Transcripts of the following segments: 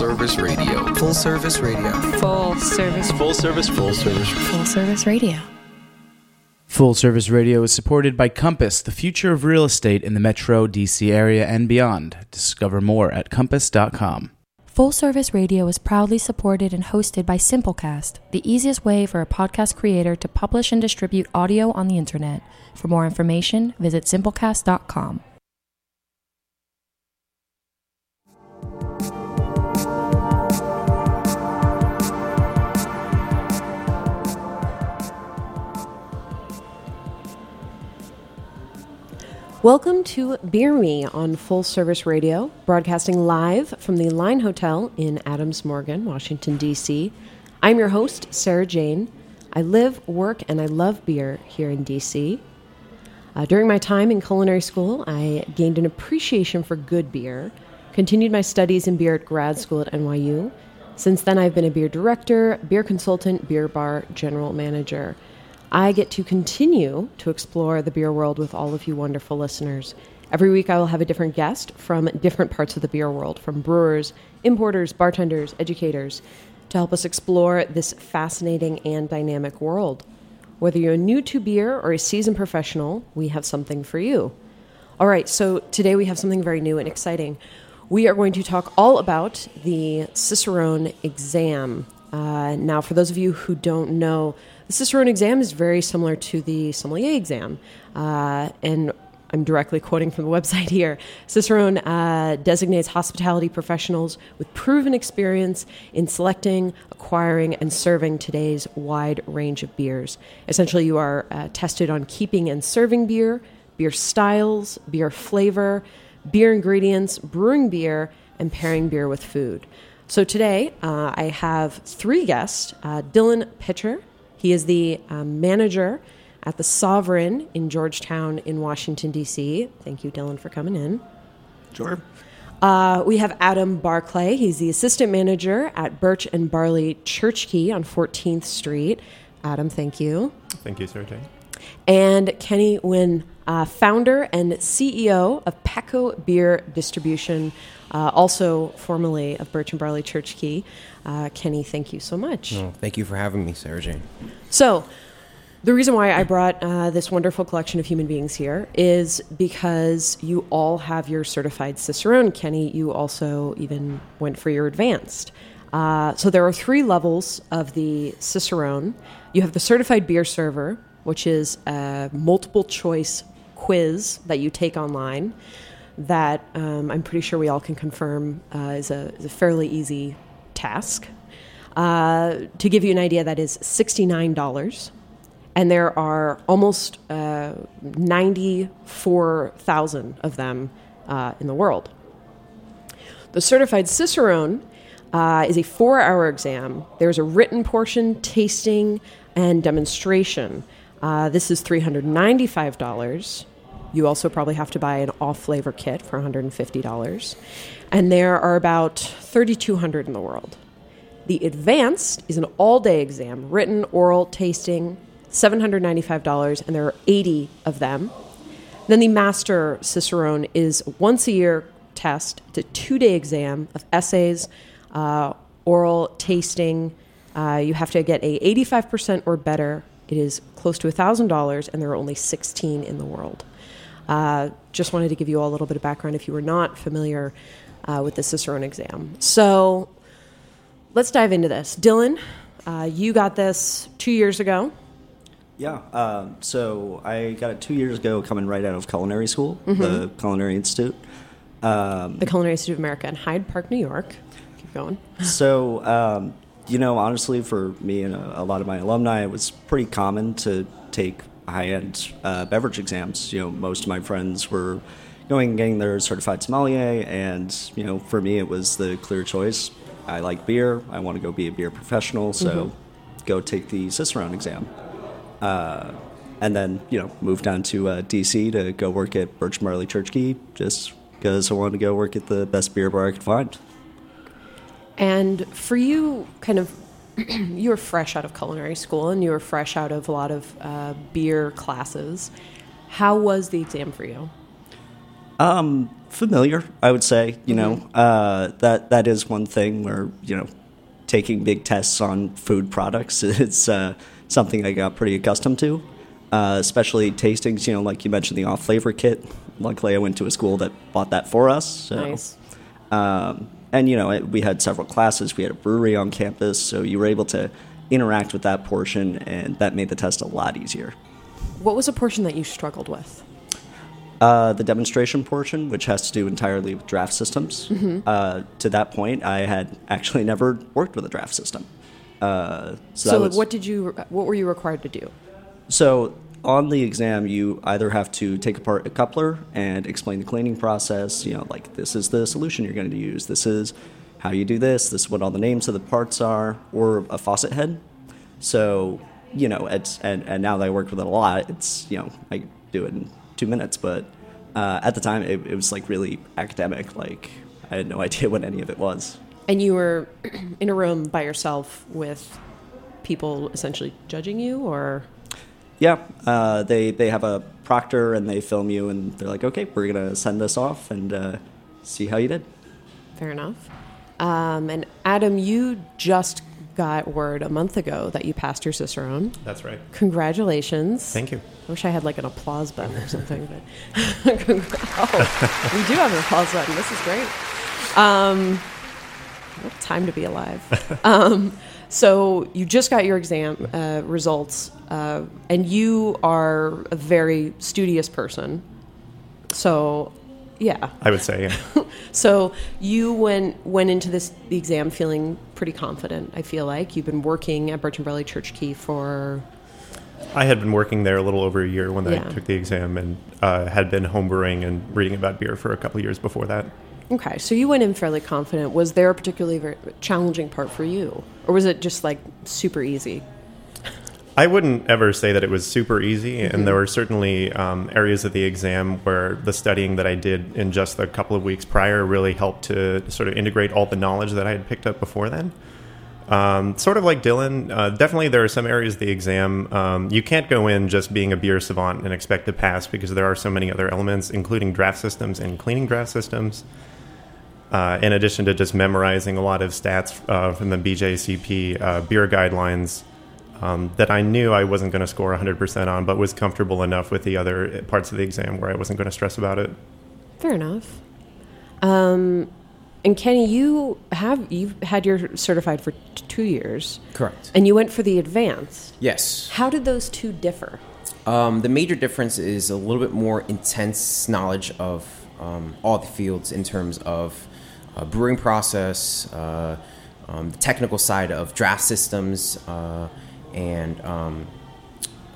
to Full Service Radio. Full Service Radio. Full service. Full service, full service. Full service radio. Full Service Radio is supported by Compass, the future of real estate in the Metro DC area and beyond. Discover more at compass.com. Full Service Radio is proudly supported and hosted by Simplecast, the easiest way for a podcast creator to publish and distribute audio on the internet. For more information, visit simplecast.com. Welcome to Beer Me on Full Service Radio, broadcasting live from the Line Hotel in Adams Morgan, Washington, D.C. I'm your host, Sarah Jane. I live, work, and I love beer here in D.C. Uh, during my time in culinary school, I gained an appreciation for good beer, continued my studies in beer at grad school at NYU. Since then, I've been a beer director, beer consultant, beer bar general manager. I get to continue to explore the beer world with all of you wonderful listeners. Every week, I will have a different guest from different parts of the beer world, from brewers, importers, bartenders, educators, to help us explore this fascinating and dynamic world. Whether you're new to beer or a seasoned professional, we have something for you. All right, so today we have something very new and exciting. We are going to talk all about the Cicerone exam. Uh, now, for those of you who don't know, the Cicerone exam is very similar to the sommelier exam. Uh, and I'm directly quoting from the website here. Cicerone uh, designates hospitality professionals with proven experience in selecting, acquiring, and serving today's wide range of beers. Essentially, you are uh, tested on keeping and serving beer, beer styles, beer flavor, beer ingredients, brewing beer, and pairing beer with food. So today, uh, I have three guests uh, Dylan Pitcher. He is the um, manager at the Sovereign in Georgetown in Washington, D.C. Thank you, Dylan, for coming in. Sure. Uh, we have Adam Barclay. He's the assistant manager at Birch and Barley Church Key on 14th Street. Adam, thank you. Thank you, Sarah Jane. And Kenny Wynn, uh, founder and CEO of Pecco Beer Distribution, uh, also formerly of Birch and Barley Church Key. Uh, Kenny, thank you so much. Oh, thank you for having me, Sarah Jane. So, the reason why I brought uh, this wonderful collection of human beings here is because you all have your certified Cicerone. Kenny, you also even went for your advanced. Uh, so, there are three levels of the Cicerone. You have the certified beer server, which is a multiple choice quiz that you take online that um, I'm pretty sure we all can confirm uh, is, a, is a fairly easy task. Uh, to give you an idea, that is $69. And there are almost uh, 94,000 of them uh, in the world. The certified Cicerone uh, is a four hour exam. There's a written portion, tasting, and demonstration. Uh, this is $395. You also probably have to buy an off flavor kit for $150. And there are about 3,200 in the world. The advanced is an all day exam, written, oral, tasting, $795, and there are 80 of them. Then the master Cicerone is once a year test. It's a two day exam of essays, uh, oral, tasting. Uh, you have to get a 85% or better. It is close to $1,000, and there are only 16 in the world. Uh, just wanted to give you all a little bit of background if you were not familiar uh, with the Cicerone exam. So let's dive into this. Dylan, uh, you got this two years ago. Yeah, um, so I got it two years ago, coming right out of culinary school, the Culinary Institute. Um, the Culinary Institute of America in Hyde Park, New York. Keep going. so, um, you know, honestly, for me and a, a lot of my alumni, it was pretty common to take high-end uh, beverage exams. You know, most of my friends were going and getting their certified sommelier, and you know, for me, it was the clear choice. I like beer. I want to go be a beer professional, so go take the Cicerone exam. Uh, and then, you know, moved down to uh, DC to go work at Birch and Barley Church Key just because I wanted to go work at the best beer bar I could find. And for you, kind of, you were fresh out of culinary school and you were fresh out of a lot of uh, beer classes. How was the exam for you? Um, familiar, I would say. You know, uh, that that is one thing where you know, taking big tests on food products is uh, something I got pretty accustomed to. Uh, especially tastings, you know, like you mentioned the off flavor kit. Luckily, I went to a school that bought that for us. So. Nice. Um, and you know, it, we had several classes. We had a brewery on campus, so you were able to interact with that portion, and that made the test a lot easier. What was a portion that you struggled with? Uh, the demonstration portion, which has to do entirely with draft systems. Mm-hmm. Uh, to that point, I had actually never worked with a draft system. Uh, so So, was, what did you? What were you required to do? so on the exam, you either have to take apart a coupler and explain the cleaning process. You know, like this is the solution you're going to use. This is how you do this. This is what all the names of the parts are, or a faucet head. So you know, it's and, and now that I work with it a lot, it's you know I do it in two minutes. But uh, at the time, it, it was like really academic. Like I had no idea what any of it was. And you were in a room by yourself with people essentially judging you, or Yeah, uh, they they have a proctor and they film you and they're like, okay, we're gonna send this off and uh, see how you did. fair enough. Um, and Adam, you just got word a month ago that you passed your Cicerone. That's right. Congratulations! Thank you. I wish I had like an applause button or something, but oh, we do have an applause button. This is great. Um, what time to be alive. um, so you just got your exam uh, results, uh, and you are a very studious person. So, yeah. I would say, yeah. So you went went into this the exam feeling pretty confident. I feel like you've been working at Birch and Barley Church Key for I had been working there a little over a year when Yeah. I took the exam and uh, had been homebrewing and reading about beer for a couple of years before that. Okay, so you went in fairly confident. Was there a particularly challenging part for you, or was it just like super easy? I wouldn't ever say that it was super easy, and there were certainly um, areas of the exam where the studying that I did in just the couple of weeks prior really helped to sort of integrate all the knowledge that I had picked up before then. Um, sort of like Dylan, uh, definitely there are some areas of the exam um, you can't go in just being a beer savant and expect to pass because there are so many other elements, including draft systems and cleaning draft systems. Uh, in addition to just memorizing a lot of stats uh, from the BJCP uh, beer guidelines um, that I knew I wasn't going to score 100% on, but was comfortable enough with the other parts of the exam where I wasn't going to stress about it. Fair enough. Um, and Kenny, you have you've had your certified for t- two years, Correct. and you went for the advanced. Yes. How did those two differ? Um, the major difference is a little bit more intense knowledge of um, all the fields in terms of uh, brewing process, uh, um, the technical side of draft systems, uh, and um,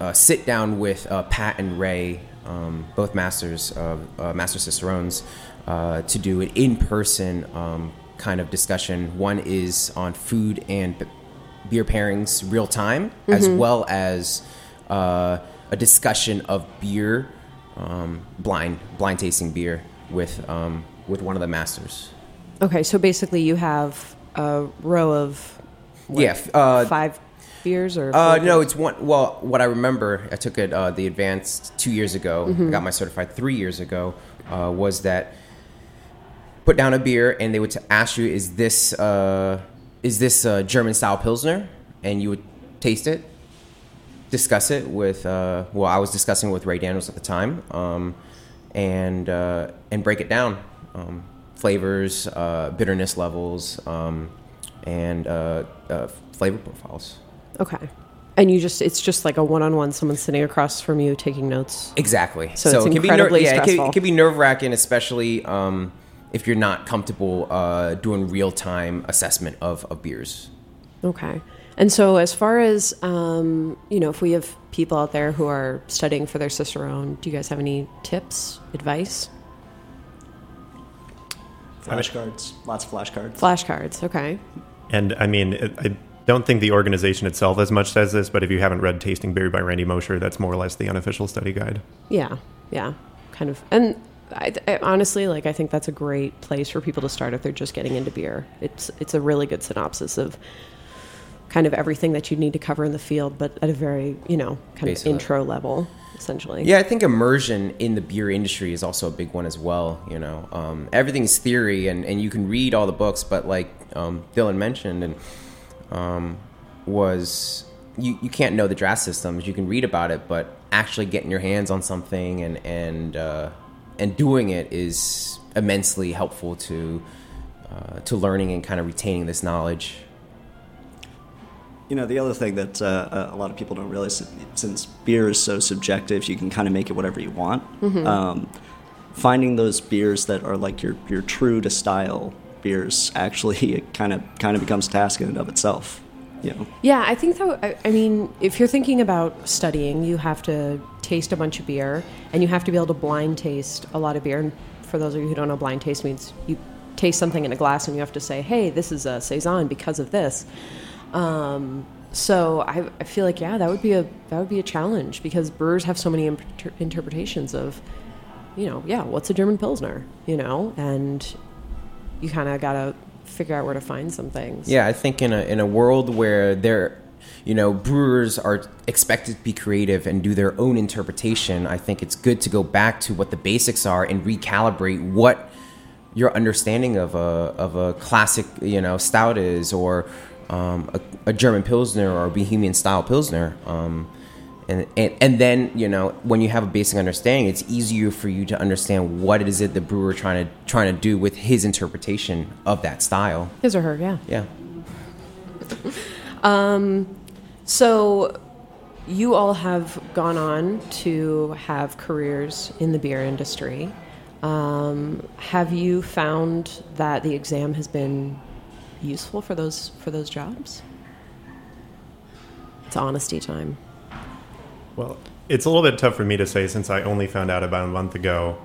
uh, sit down with uh, Pat and Ray, um, both masters of uh, Master Cicerones, uh, to do an in-person um, kind of discussion. One is on food and b- beer pairings real time, as well as uh, a discussion of beer, um, blind blind tasting beer with um, with one of the masters. Okay, so basically you have a row of what, Yeah, f- uh, five beers or Uh, no, it's one. Well, what I remember, I took it uh, the advanced two years ago. I got my certified three years ago. Uh, was that put down a beer and they would t- ask you, "Is this uh, is this a German style pilsner?" And you would taste it, discuss it with. Uh, well, I was discussing with Ray Daniels at the time, um, and uh, and break it down, um, flavors, uh, bitterness levels, um, and uh, uh, flavor profiles. okay. And you just it's just like a one-on-one someone sitting across from you taking notes. Exactly. So it's it can incredibly be ner- yeah, it can, stressful. it can be nerve wracking, especially um, if you're not comfortable uh, doing real time assessment of, of beers. Okay. And so, as far as um, you know, if we have people out there who are studying for their Cicerone, do you guys have any tips, advice? Flashcards, lots of flashcards. Flashcards. Okay. And I mean, it, I don't think the organization itself as much says this, but if you haven't read Tasting Beer by Randy Mosher, that's more or less the unofficial study guide. Yeah. Yeah. Kind of. And I, I, honestly, like, I think that's a great place for people to start if they're just getting into beer. It's it's a really good synopsis of kind of everything that you need to cover in the field, but at a very you know kind Basic of level. intro level, essentially. Yeah, I think immersion in the beer industry is also a big one as well. You know, um, everything's theory, and, and you can read all the books, but like um, Dylan mentioned, and um, was you, you can't know the draft systems. You can read about it, but actually getting your hands on something and and uh, and doing it is immensely helpful to uh, to learning and kind of retaining this knowledge. You know, the other thing that uh, a lot of people don't realize, since beer is so subjective, you can kind of make it whatever you want. Um, finding those beers that are like your, your true to style beers actually it kind of kind of becomes a task in and of itself. You know, Yeah, I think that. I, I mean, if you're thinking about studying, you have to taste a bunch of beer, and you have to be able to blind taste a lot of beer. And for those of you who don't know, blind taste means you taste something in a glass, and you have to say, "Hey, this is a saison because of this." Um, so I, I feel like yeah, that would be a that would be a challenge because brewers have so many inter- interpretations of, you know, yeah, what's a German pilsner, you know, and you kind of gotta figure out where to find some things. Yeah, I think in a in a world where they're you know brewers are expected to be creative and do their own interpretation, I think it's good to go back to what the basics are and recalibrate what your understanding of a of a classic you know stout is or um, a, a German pilsner or a Bohemian style pilsner. Um, and, and, and then you know when you have a basic understanding, it's easier for you to understand what it is that the brewer trying to trying to do with his interpretation of that style. His or her, yeah. Yeah. um, So, you all have gone on to have careers in the beer industry. Um, have you found that the exam has been useful for those for those jobs? It's honesty time. Well, it's a little bit tough for me to say since I only found out about a month ago,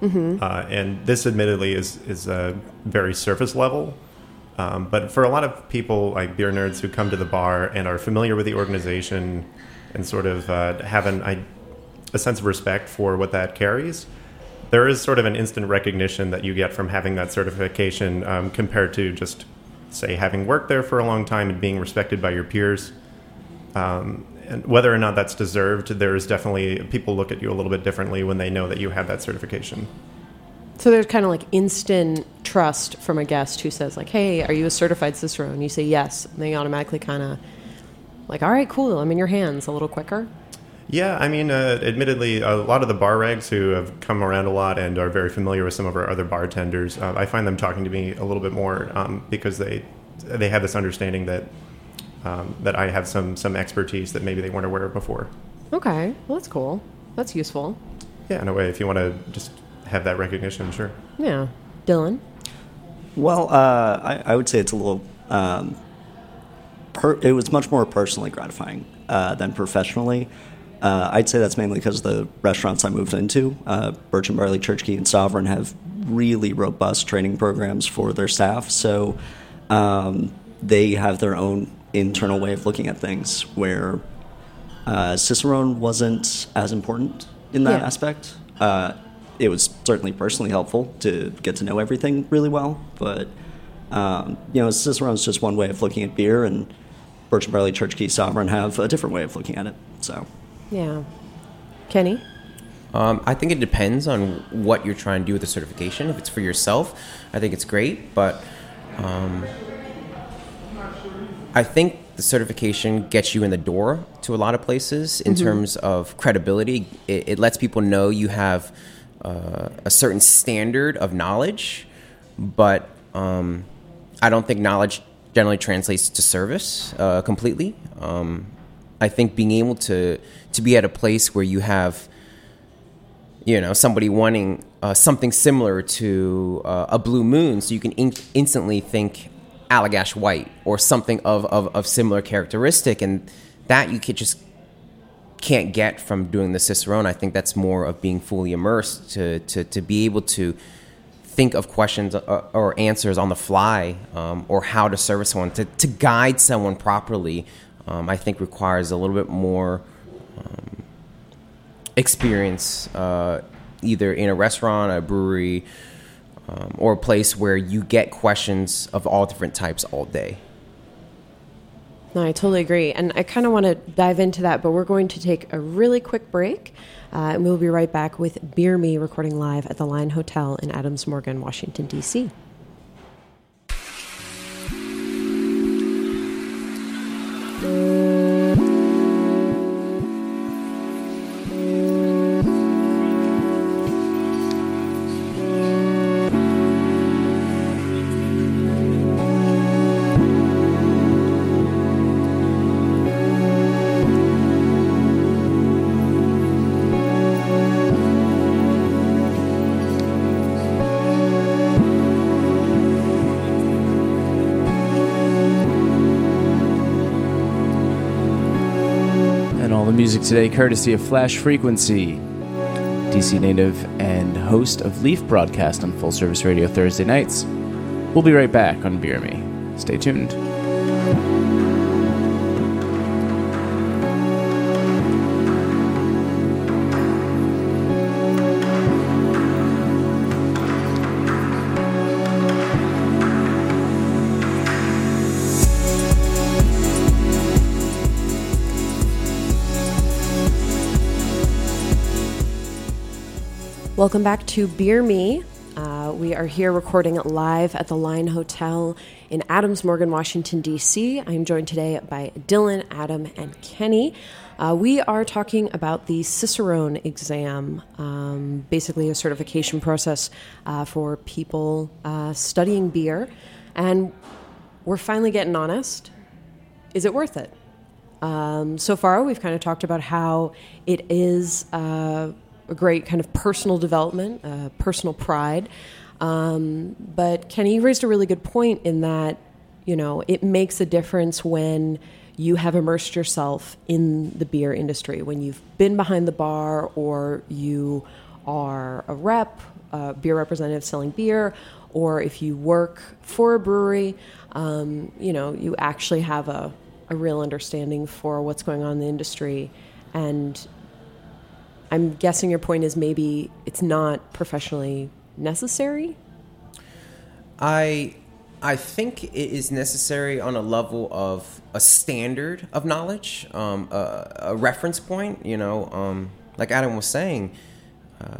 uh, and this admittedly is is a very surface level. Um, but for a lot of people, like beer nerds who come to the bar and are familiar with the organization and sort of uh, have an, I, a sense of respect for what that carries, there is sort of an instant recognition that you get from having that certification um, compared to just, say, having worked there for a long time and being respected by your peers. Um, and whether or not that's deserved, there is definitely people look at you a little bit differently when they know that you have that certification. So there's kind of like instant trust from a guest who says like, "Hey, are you a certified Cicero?" And you say yes, and they automatically kind of like, "All right, cool, I'm in your hands." A little quicker. Yeah, I mean, uh, admittedly, a lot of the bar regs who have come around a lot and are very familiar with some of our other bartenders, uh, I find them talking to me a little bit more um, because they they have this understanding that um, that I have some some expertise that maybe they weren't aware of before. Okay, well that's cool. That's useful. Yeah, in a way, if you want to just have that recognition, sure. Yeah, Dylan. Well, uh, I, I would say it's a little. Um, per, it was much more personally gratifying uh, than professionally. Uh, I'd say that's mainly because the restaurants I moved into, uh, Birch and Barley, Church Key, and Sovereign, have really robust training programs for their staff. So um, they have their own internal way of looking at things where uh, Cicerone wasn't as important in that Yeah. aspect. Uh, it was certainly personally helpful to get to know everything really well, but um, you know, Cicerone's just one way of looking at beer, and Birch and Barley, Church Key, Sovereign have a different way of looking at it. So, Yeah, Kenny. Um, I think it depends on what you're trying to do with the certification. If it's for yourself, I think it's great, but um, I think the certification gets you in the door to a lot of places in terms of credibility. It, it lets people know you have uh, a certain standard of knowledge, but um, I don't think knowledge generally translates to service uh, completely. Um, I think being able to to be at a place where you have you know somebody wanting uh, something similar to uh, a blue moon so you can in- instantly think allagash white or something of, of, of similar characteristic and that you could just can't get from doing the cicerone. I think that's more of being fully immersed to, to, to be able to think of questions uh, or answers on the fly um, or how to service someone. To, to guide someone properly um, i think requires a little bit more experience uh, either in a restaurant, a brewery, um, or a place where you get questions of all different types all day. No, I totally agree. And I kind of want to dive into that, but we're going to take a really quick break. Uh, and we'll be right back with Beer Me recording live at the Line Hotel in Adams Morgan, Washington, D.C. And music today courtesy of Flash Frequency, DC native and host of Leaf broadcast on Full Service Radio Thursday nights. We'll be right back on Beer Me. Stay tuned. Welcome back to Beer Me. Uh, we are here recording live at the Line Hotel in Adams Morgan, Washington, D.C. I'm joined today by Dylan, Adam, and Kenny. Uh, we are talking about the Cicerone exam, um, basically a certification process uh, for people uh, studying beer. And we're finally getting honest. Is it worth it? Um, so far, we've kind of talked about how it is uh, a great kind of personal development, uh, personal pride. Um, but Kenny, you raised a really good point in that, you know, it makes a difference when you have immersed yourself in the beer industry, when you've been behind the bar or you are a rep, a beer representative selling beer, or if you work for a brewery, um, you know, you actually have a, a real understanding for what's going on in the industry. And I'm guessing your point is maybe it's not professionally necessary. I I think it is necessary on a level of a standard of knowledge, um, a, a reference point. You know, um, like Adam was saying, uh,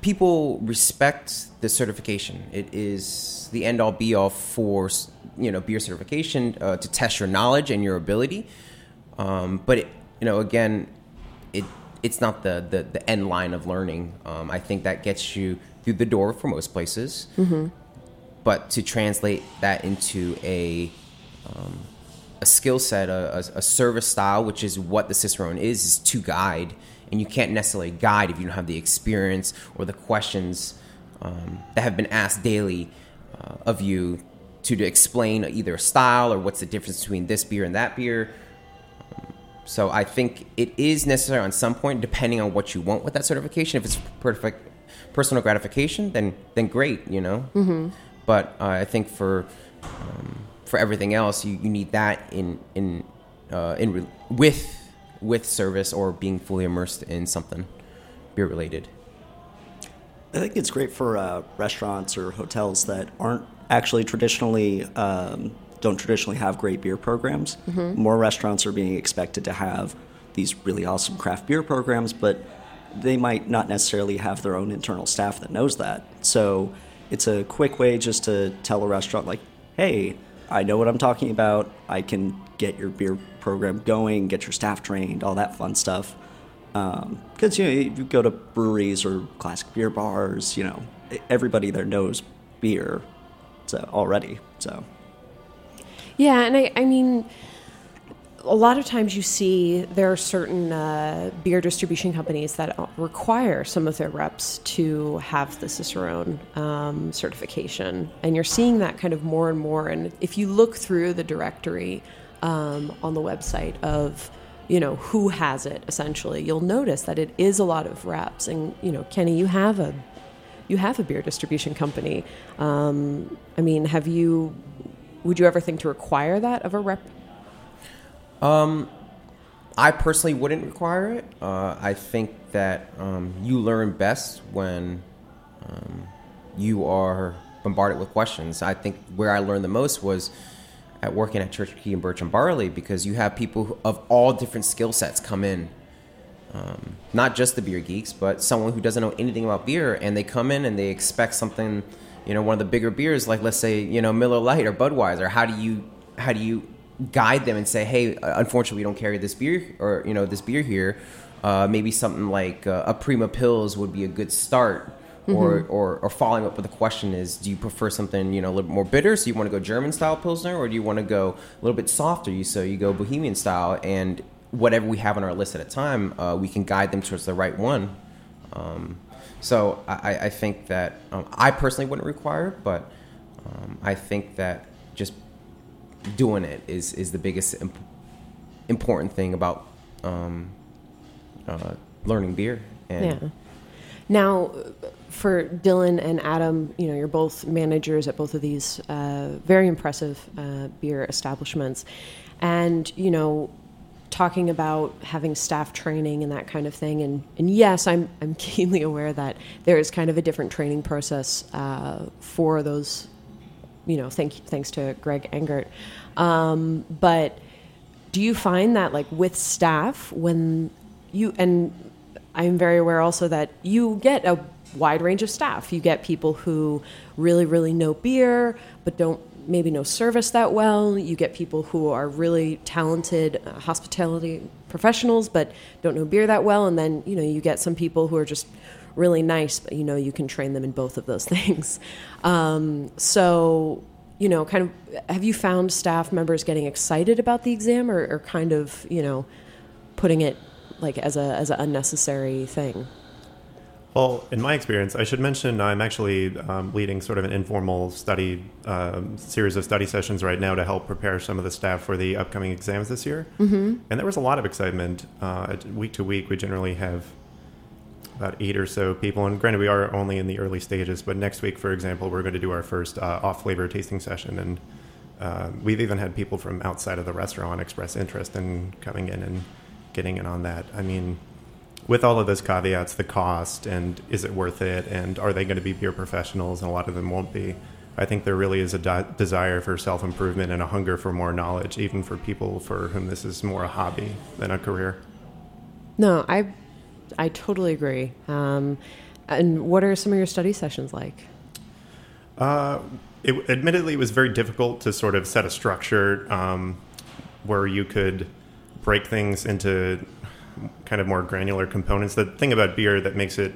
people respect the certification. It is the end all be all for you know beer certification uh, to test your knowledge and your ability. Um, but it, you know, again, it it's not the, the, the end line of learning. Um, I think that gets you through the door for most places. But to translate that into a um, a skill set, a, a, a service style, which is what the Cicerone is, is to guide. And you can't necessarily guide if you don't have the experience or the questions um, that have been asked daily uh, of you to, to explain either a style or what's the difference between this beer and that beer. So I think it is necessary on some point, depending on what you want with that certification. If it's perfect personal gratification, then then great, you know. Mm-hmm. But uh, I think for um, for everything else, you, you need that in in uh, in re- with with service or being fully immersed in something beer related. I think it's great for uh, restaurants or hotels that aren't actually traditionally um, don't traditionally have great beer programs. Mm-hmm. More restaurants are being expected to have these really awesome craft beer programs, but they might not necessarily have their own internal staff that knows that. So it's a quick way just to tell a restaurant like, "Hey, I know what I'm talking about. I can get your beer program going, get your staff trained, all that fun stuff." Um, because you know, if you go to breweries or classic beer bars, you know, everybody there knows beer, so already. So Yeah, and I, I mean, a lot of times you see there are certain uh, beer distribution companies that require some of their reps to have the Cicerone um, certification, and you're seeing that kind of more and more. And if you look through the directory um, on the website of you know who has it, essentially, you'll notice that it is a lot of reps. And you know, Kenny, you have a you have a beer distribution company. Um, I mean, have you? Would you ever think to require that of a rep? I personally wouldn't require it. Uh, I think that um, you learn best when um, you are bombarded with questions. I think where I learned the most was at working at Church Key and Birch and Barley because you have people of all different skill sets come in. Um, not just the beer geeks, but someone who doesn't know anything about beer, and they come in and they expect something, you know, one of the bigger beers, like let's say, you know, Miller Lite or Budweiser. How do you how do you guide them and say, hey, unfortunately, we don't carry this beer or you know this beer here. Uh, maybe something like uh, a Prima Pils would be a good start. Or, or, or following up with the question is, do you prefer something you know a little bit more bitter? So you want to go German style pilsner, or do you want to go a little bit softer? You so you go Bohemian style, and whatever we have on our list at a time, uh, we can guide them towards the right one. Um, so I, I think that um, I personally wouldn't require, but um, I think that just doing it is is the biggest imp- important thing about um, uh, learning beer. And Yeah. Now, for Dylan and Adam, you know, you're both managers at both of these uh, very impressive uh, beer establishments, and you know, talking about having staff training and that kind of thing. And and yes, I'm I'm keenly aware that there is kind of a different training process uh, for those. You know, thank thanks to Greg Engert, um, but do you find that like with staff when you and i'm very aware also that you get a wide range of staff you get people who really really know beer but don't maybe know service that well. You get people who are really talented uh, hospitality professionals but don't know beer that well. And then you know you get some people who are just really nice but you know you can train them in both of those things. Um, so you know, kind of, have you found staff members getting excited about the exam, or, or kind of, you know, putting it like as a as an unnecessary thing? Well, in my experience, I should mention I'm actually um, leading sort of an informal study um, series of study sessions right now to help prepare some of the staff for the upcoming exams this year. Mm-hmm. And there was a lot of excitement. Uh, week to week, we generally have about eight or so people. And granted, we are only in the early stages, but next week, for example, we're going to do our first uh, off flavor tasting session. And uh, we've even had people from outside of the restaurant express interest in coming in and getting in on that. I mean, with all of those caveats, the cost and is it worth it, and are they going to be beer professionals, and a lot of them won't be. I think there really is a de- desire for self improvement and a hunger for more knowledge, even for people for whom this is more a hobby than a career. No, I I totally agree. Um, and what are some of your study sessions like? Uh, it, admittedly, it was very difficult to sort of set a structure um, where you could break things into kind of more granular components. The thing about beer that makes it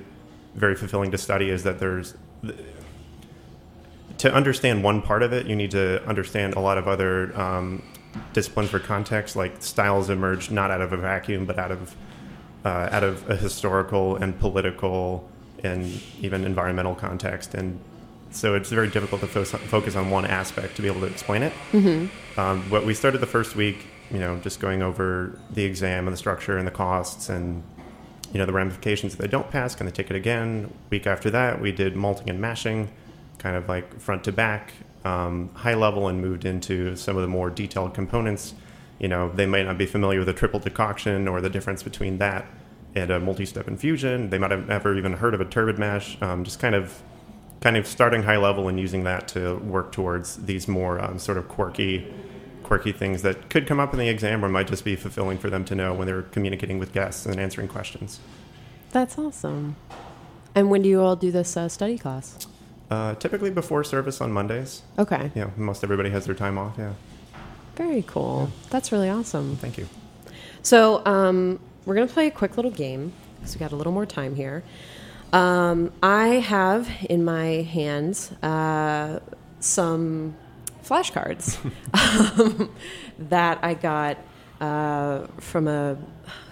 very fulfilling to study is that there's to understand one part of it, you need to understand a lot of other um, disciplines for context. Like styles emerge not out of a vacuum, but out of uh, out of a historical and political and even environmental context. And so it's very difficult to fo- focus on one aspect to be able to explain it. Mm-hmm. Um, what we started the first week, you know, just going over the exam and the structure and the costs and you know the ramifications if they don't pass. Can they take it again? Week after that, we did malting and mashing, kind of like front to back, um, high level, and moved into some of the more detailed components. You know, they might not be familiar with a triple decoction or the difference between that and a multi-step infusion. They might have never even heard of a turbid mash. Um, just kind of, kind of starting high level and using that to work towards these more um, sort of quirky, quirky things that could come up in the exam or might just be fulfilling for them to know when they're communicating with guests and answering questions. That's awesome. And when do you all do this uh, study class? Uh, typically before service on Mondays. Okay. Yeah, most everybody has their time off. Yeah. Very cool. That's really awesome. Thank you. So um, we're going to play a quick little game because we got a little more time here. Um, I have in my hands uh, some flashcards um, that I got uh, from a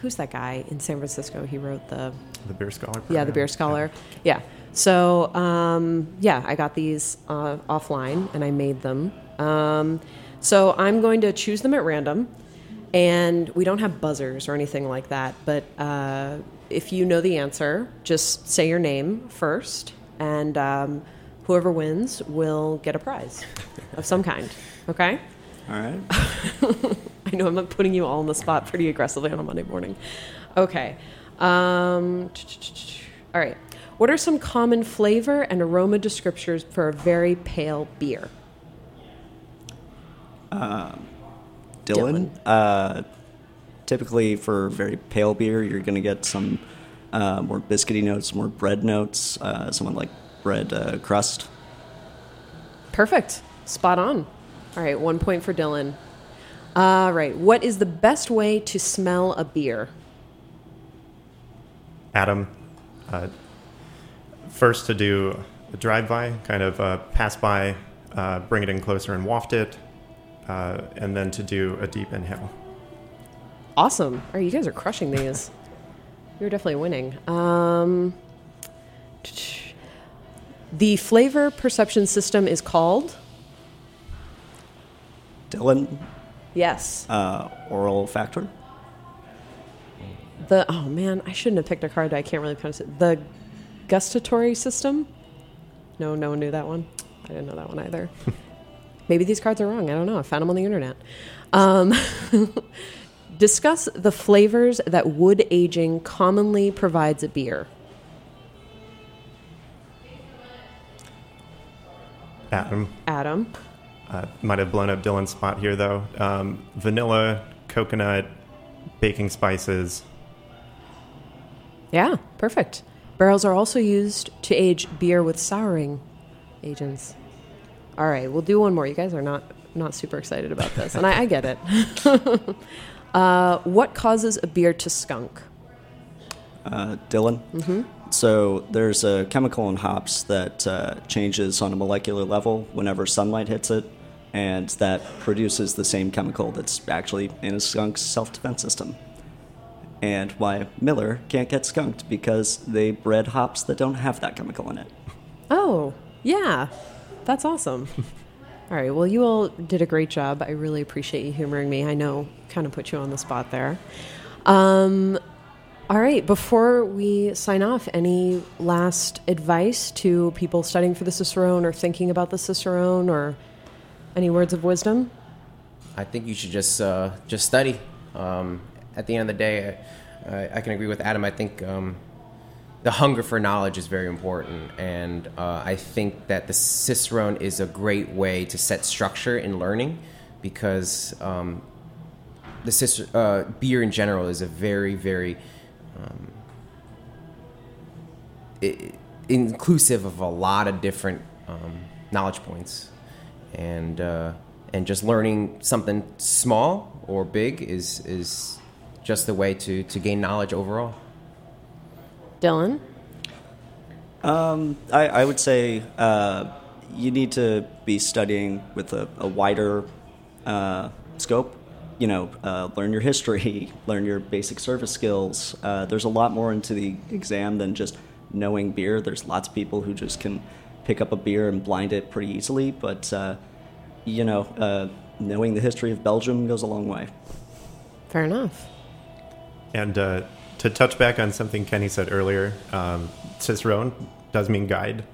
who's that guy in San Francisco? He wrote the The beer scholar. yeah, the beer scholar. Yeah. So um, yeah, I got these uh, offline and I made them. Um, so I'm going to choose them at random, and we don't have buzzers or anything like that. But uh, if you know the answer, just say your name first, and um, whoever wins will get a prize of some kind. Okay. All right. I know I'm putting you all on the spot pretty aggressively on a Monday morning. Okay. Um, all right. What are some common flavor and aroma descriptors for a very pale beer? Dylan. Uh, typically, for very pale beer, you're going to get some uh, more biscuity notes, more bread notes, uh, someone like bread uh, crust. Perfect. Spot on. All right, one point for Dylan. All right, what is the best way to smell a beer? Adam, uh, first to do a drive-by, kind of uh, pass by, uh, bring it in closer and waft it, uh, and then to do a deep inhale. Awesome. All right, you guys are crushing these. You're definitely winning. Um, the flavor perception system is called? Dylan, Yes. uh, olfactory. The oh man, I shouldn't have picked a card I can't really pronounce it. The gustatory system. No, no one knew that one. I didn't know that one either. Maybe these cards are wrong. I don't know. I found them on the internet. Um, discuss the flavors that wood aging commonly provides a beer. Adam, Adam. uh, might have blown up Dylan's spot here though. Um, vanilla, coconut, baking spices. Yeah, perfect. Barrels are also used to age beer with souring agents. All right, we'll do one more. You guys are not not super excited about this, and I, I get it. uh, what causes a beer to skunk? uh, Dylan. Mm-hmm. So there's a chemical in hops that uh, changes on a molecular level whenever sunlight hits it, and that produces the same chemical that's actually in a skunk's self-defense system. And why Miller can't get skunked because they bred hops that don't have that chemical in it. Oh, yeah, that's awesome. all right, well, you all did a great job. I really appreciate you humoring me. I know, kind of put you on the spot there. Um, all right, before we sign off, any last advice to people studying for the Cicerone or thinking about the Cicerone or any words of wisdom? I think you should just uh, just study. Um, at the end of the day, I, I can agree with Adam. I think um, the hunger for knowledge is very important, and uh, I think that the Cicerone is a great way to set structure in learning because um, the Cicer- uh, beer in general is a very very um, i- inclusive of a lot of different um, knowledge points, and uh, and just learning something small or big is is just the way to to gain knowledge overall. Dylan? Um, I, I would say uh, you need to be studying with a, a wider uh, scope. You know, uh, learn your history, learn your basic service skills. Uh, there's a lot more into the exam than just knowing beer. There's lots of people who just can pick up a beer and blind it pretty easily, but uh, you know, uh, knowing the history of Belgium goes a long way. Fair enough. And uh, to touch back on something Kenny said earlier, um, Cicerone does mean guide.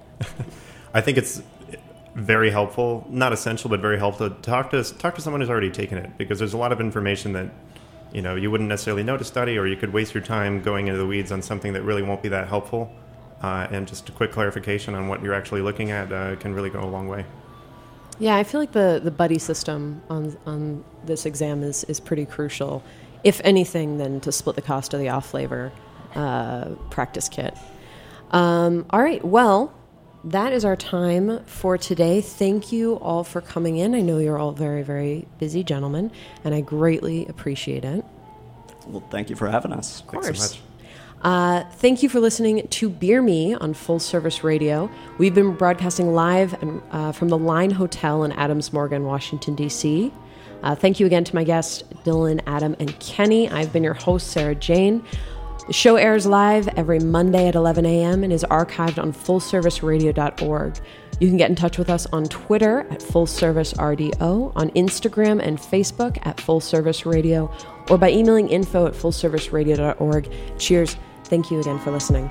I think it's very helpful, not essential, but very helpful talk to talk to someone who's already taken it because there's a lot of information that you know you wouldn't necessarily know to study, or you could waste your time going into the weeds on something that really won't be that helpful. Uh, and just a quick clarification on what you're actually looking at uh, can really go a long way. Yeah, I feel like the, the buddy system on on this exam is, is pretty crucial. If anything, then to split the cost of the off flavor uh, practice kit. Um, all right, well, that is our time for today. Thank you all for coming in. I know you're all very, very busy gentlemen, and I greatly appreciate it. Well, thank you for having us. Of Thanks so much. Uh, thank you for listening to Beer Me on Full Service Radio. We've been broadcasting live and, uh, from the Line Hotel in Adams Morgan, Washington, D.C. Uh, thank you again to my guests, Dylan, Adam, and Kenny. I've been your host, Sarah Jane. The show airs live every Monday at 11 a.m. and is archived on fullserviceradio.org. You can get in touch with us on Twitter at FullServiceRDO, on Instagram and Facebook at fullserviceradio, or by emailing info at fullserviceradio.org. Cheers. Thank you again for listening.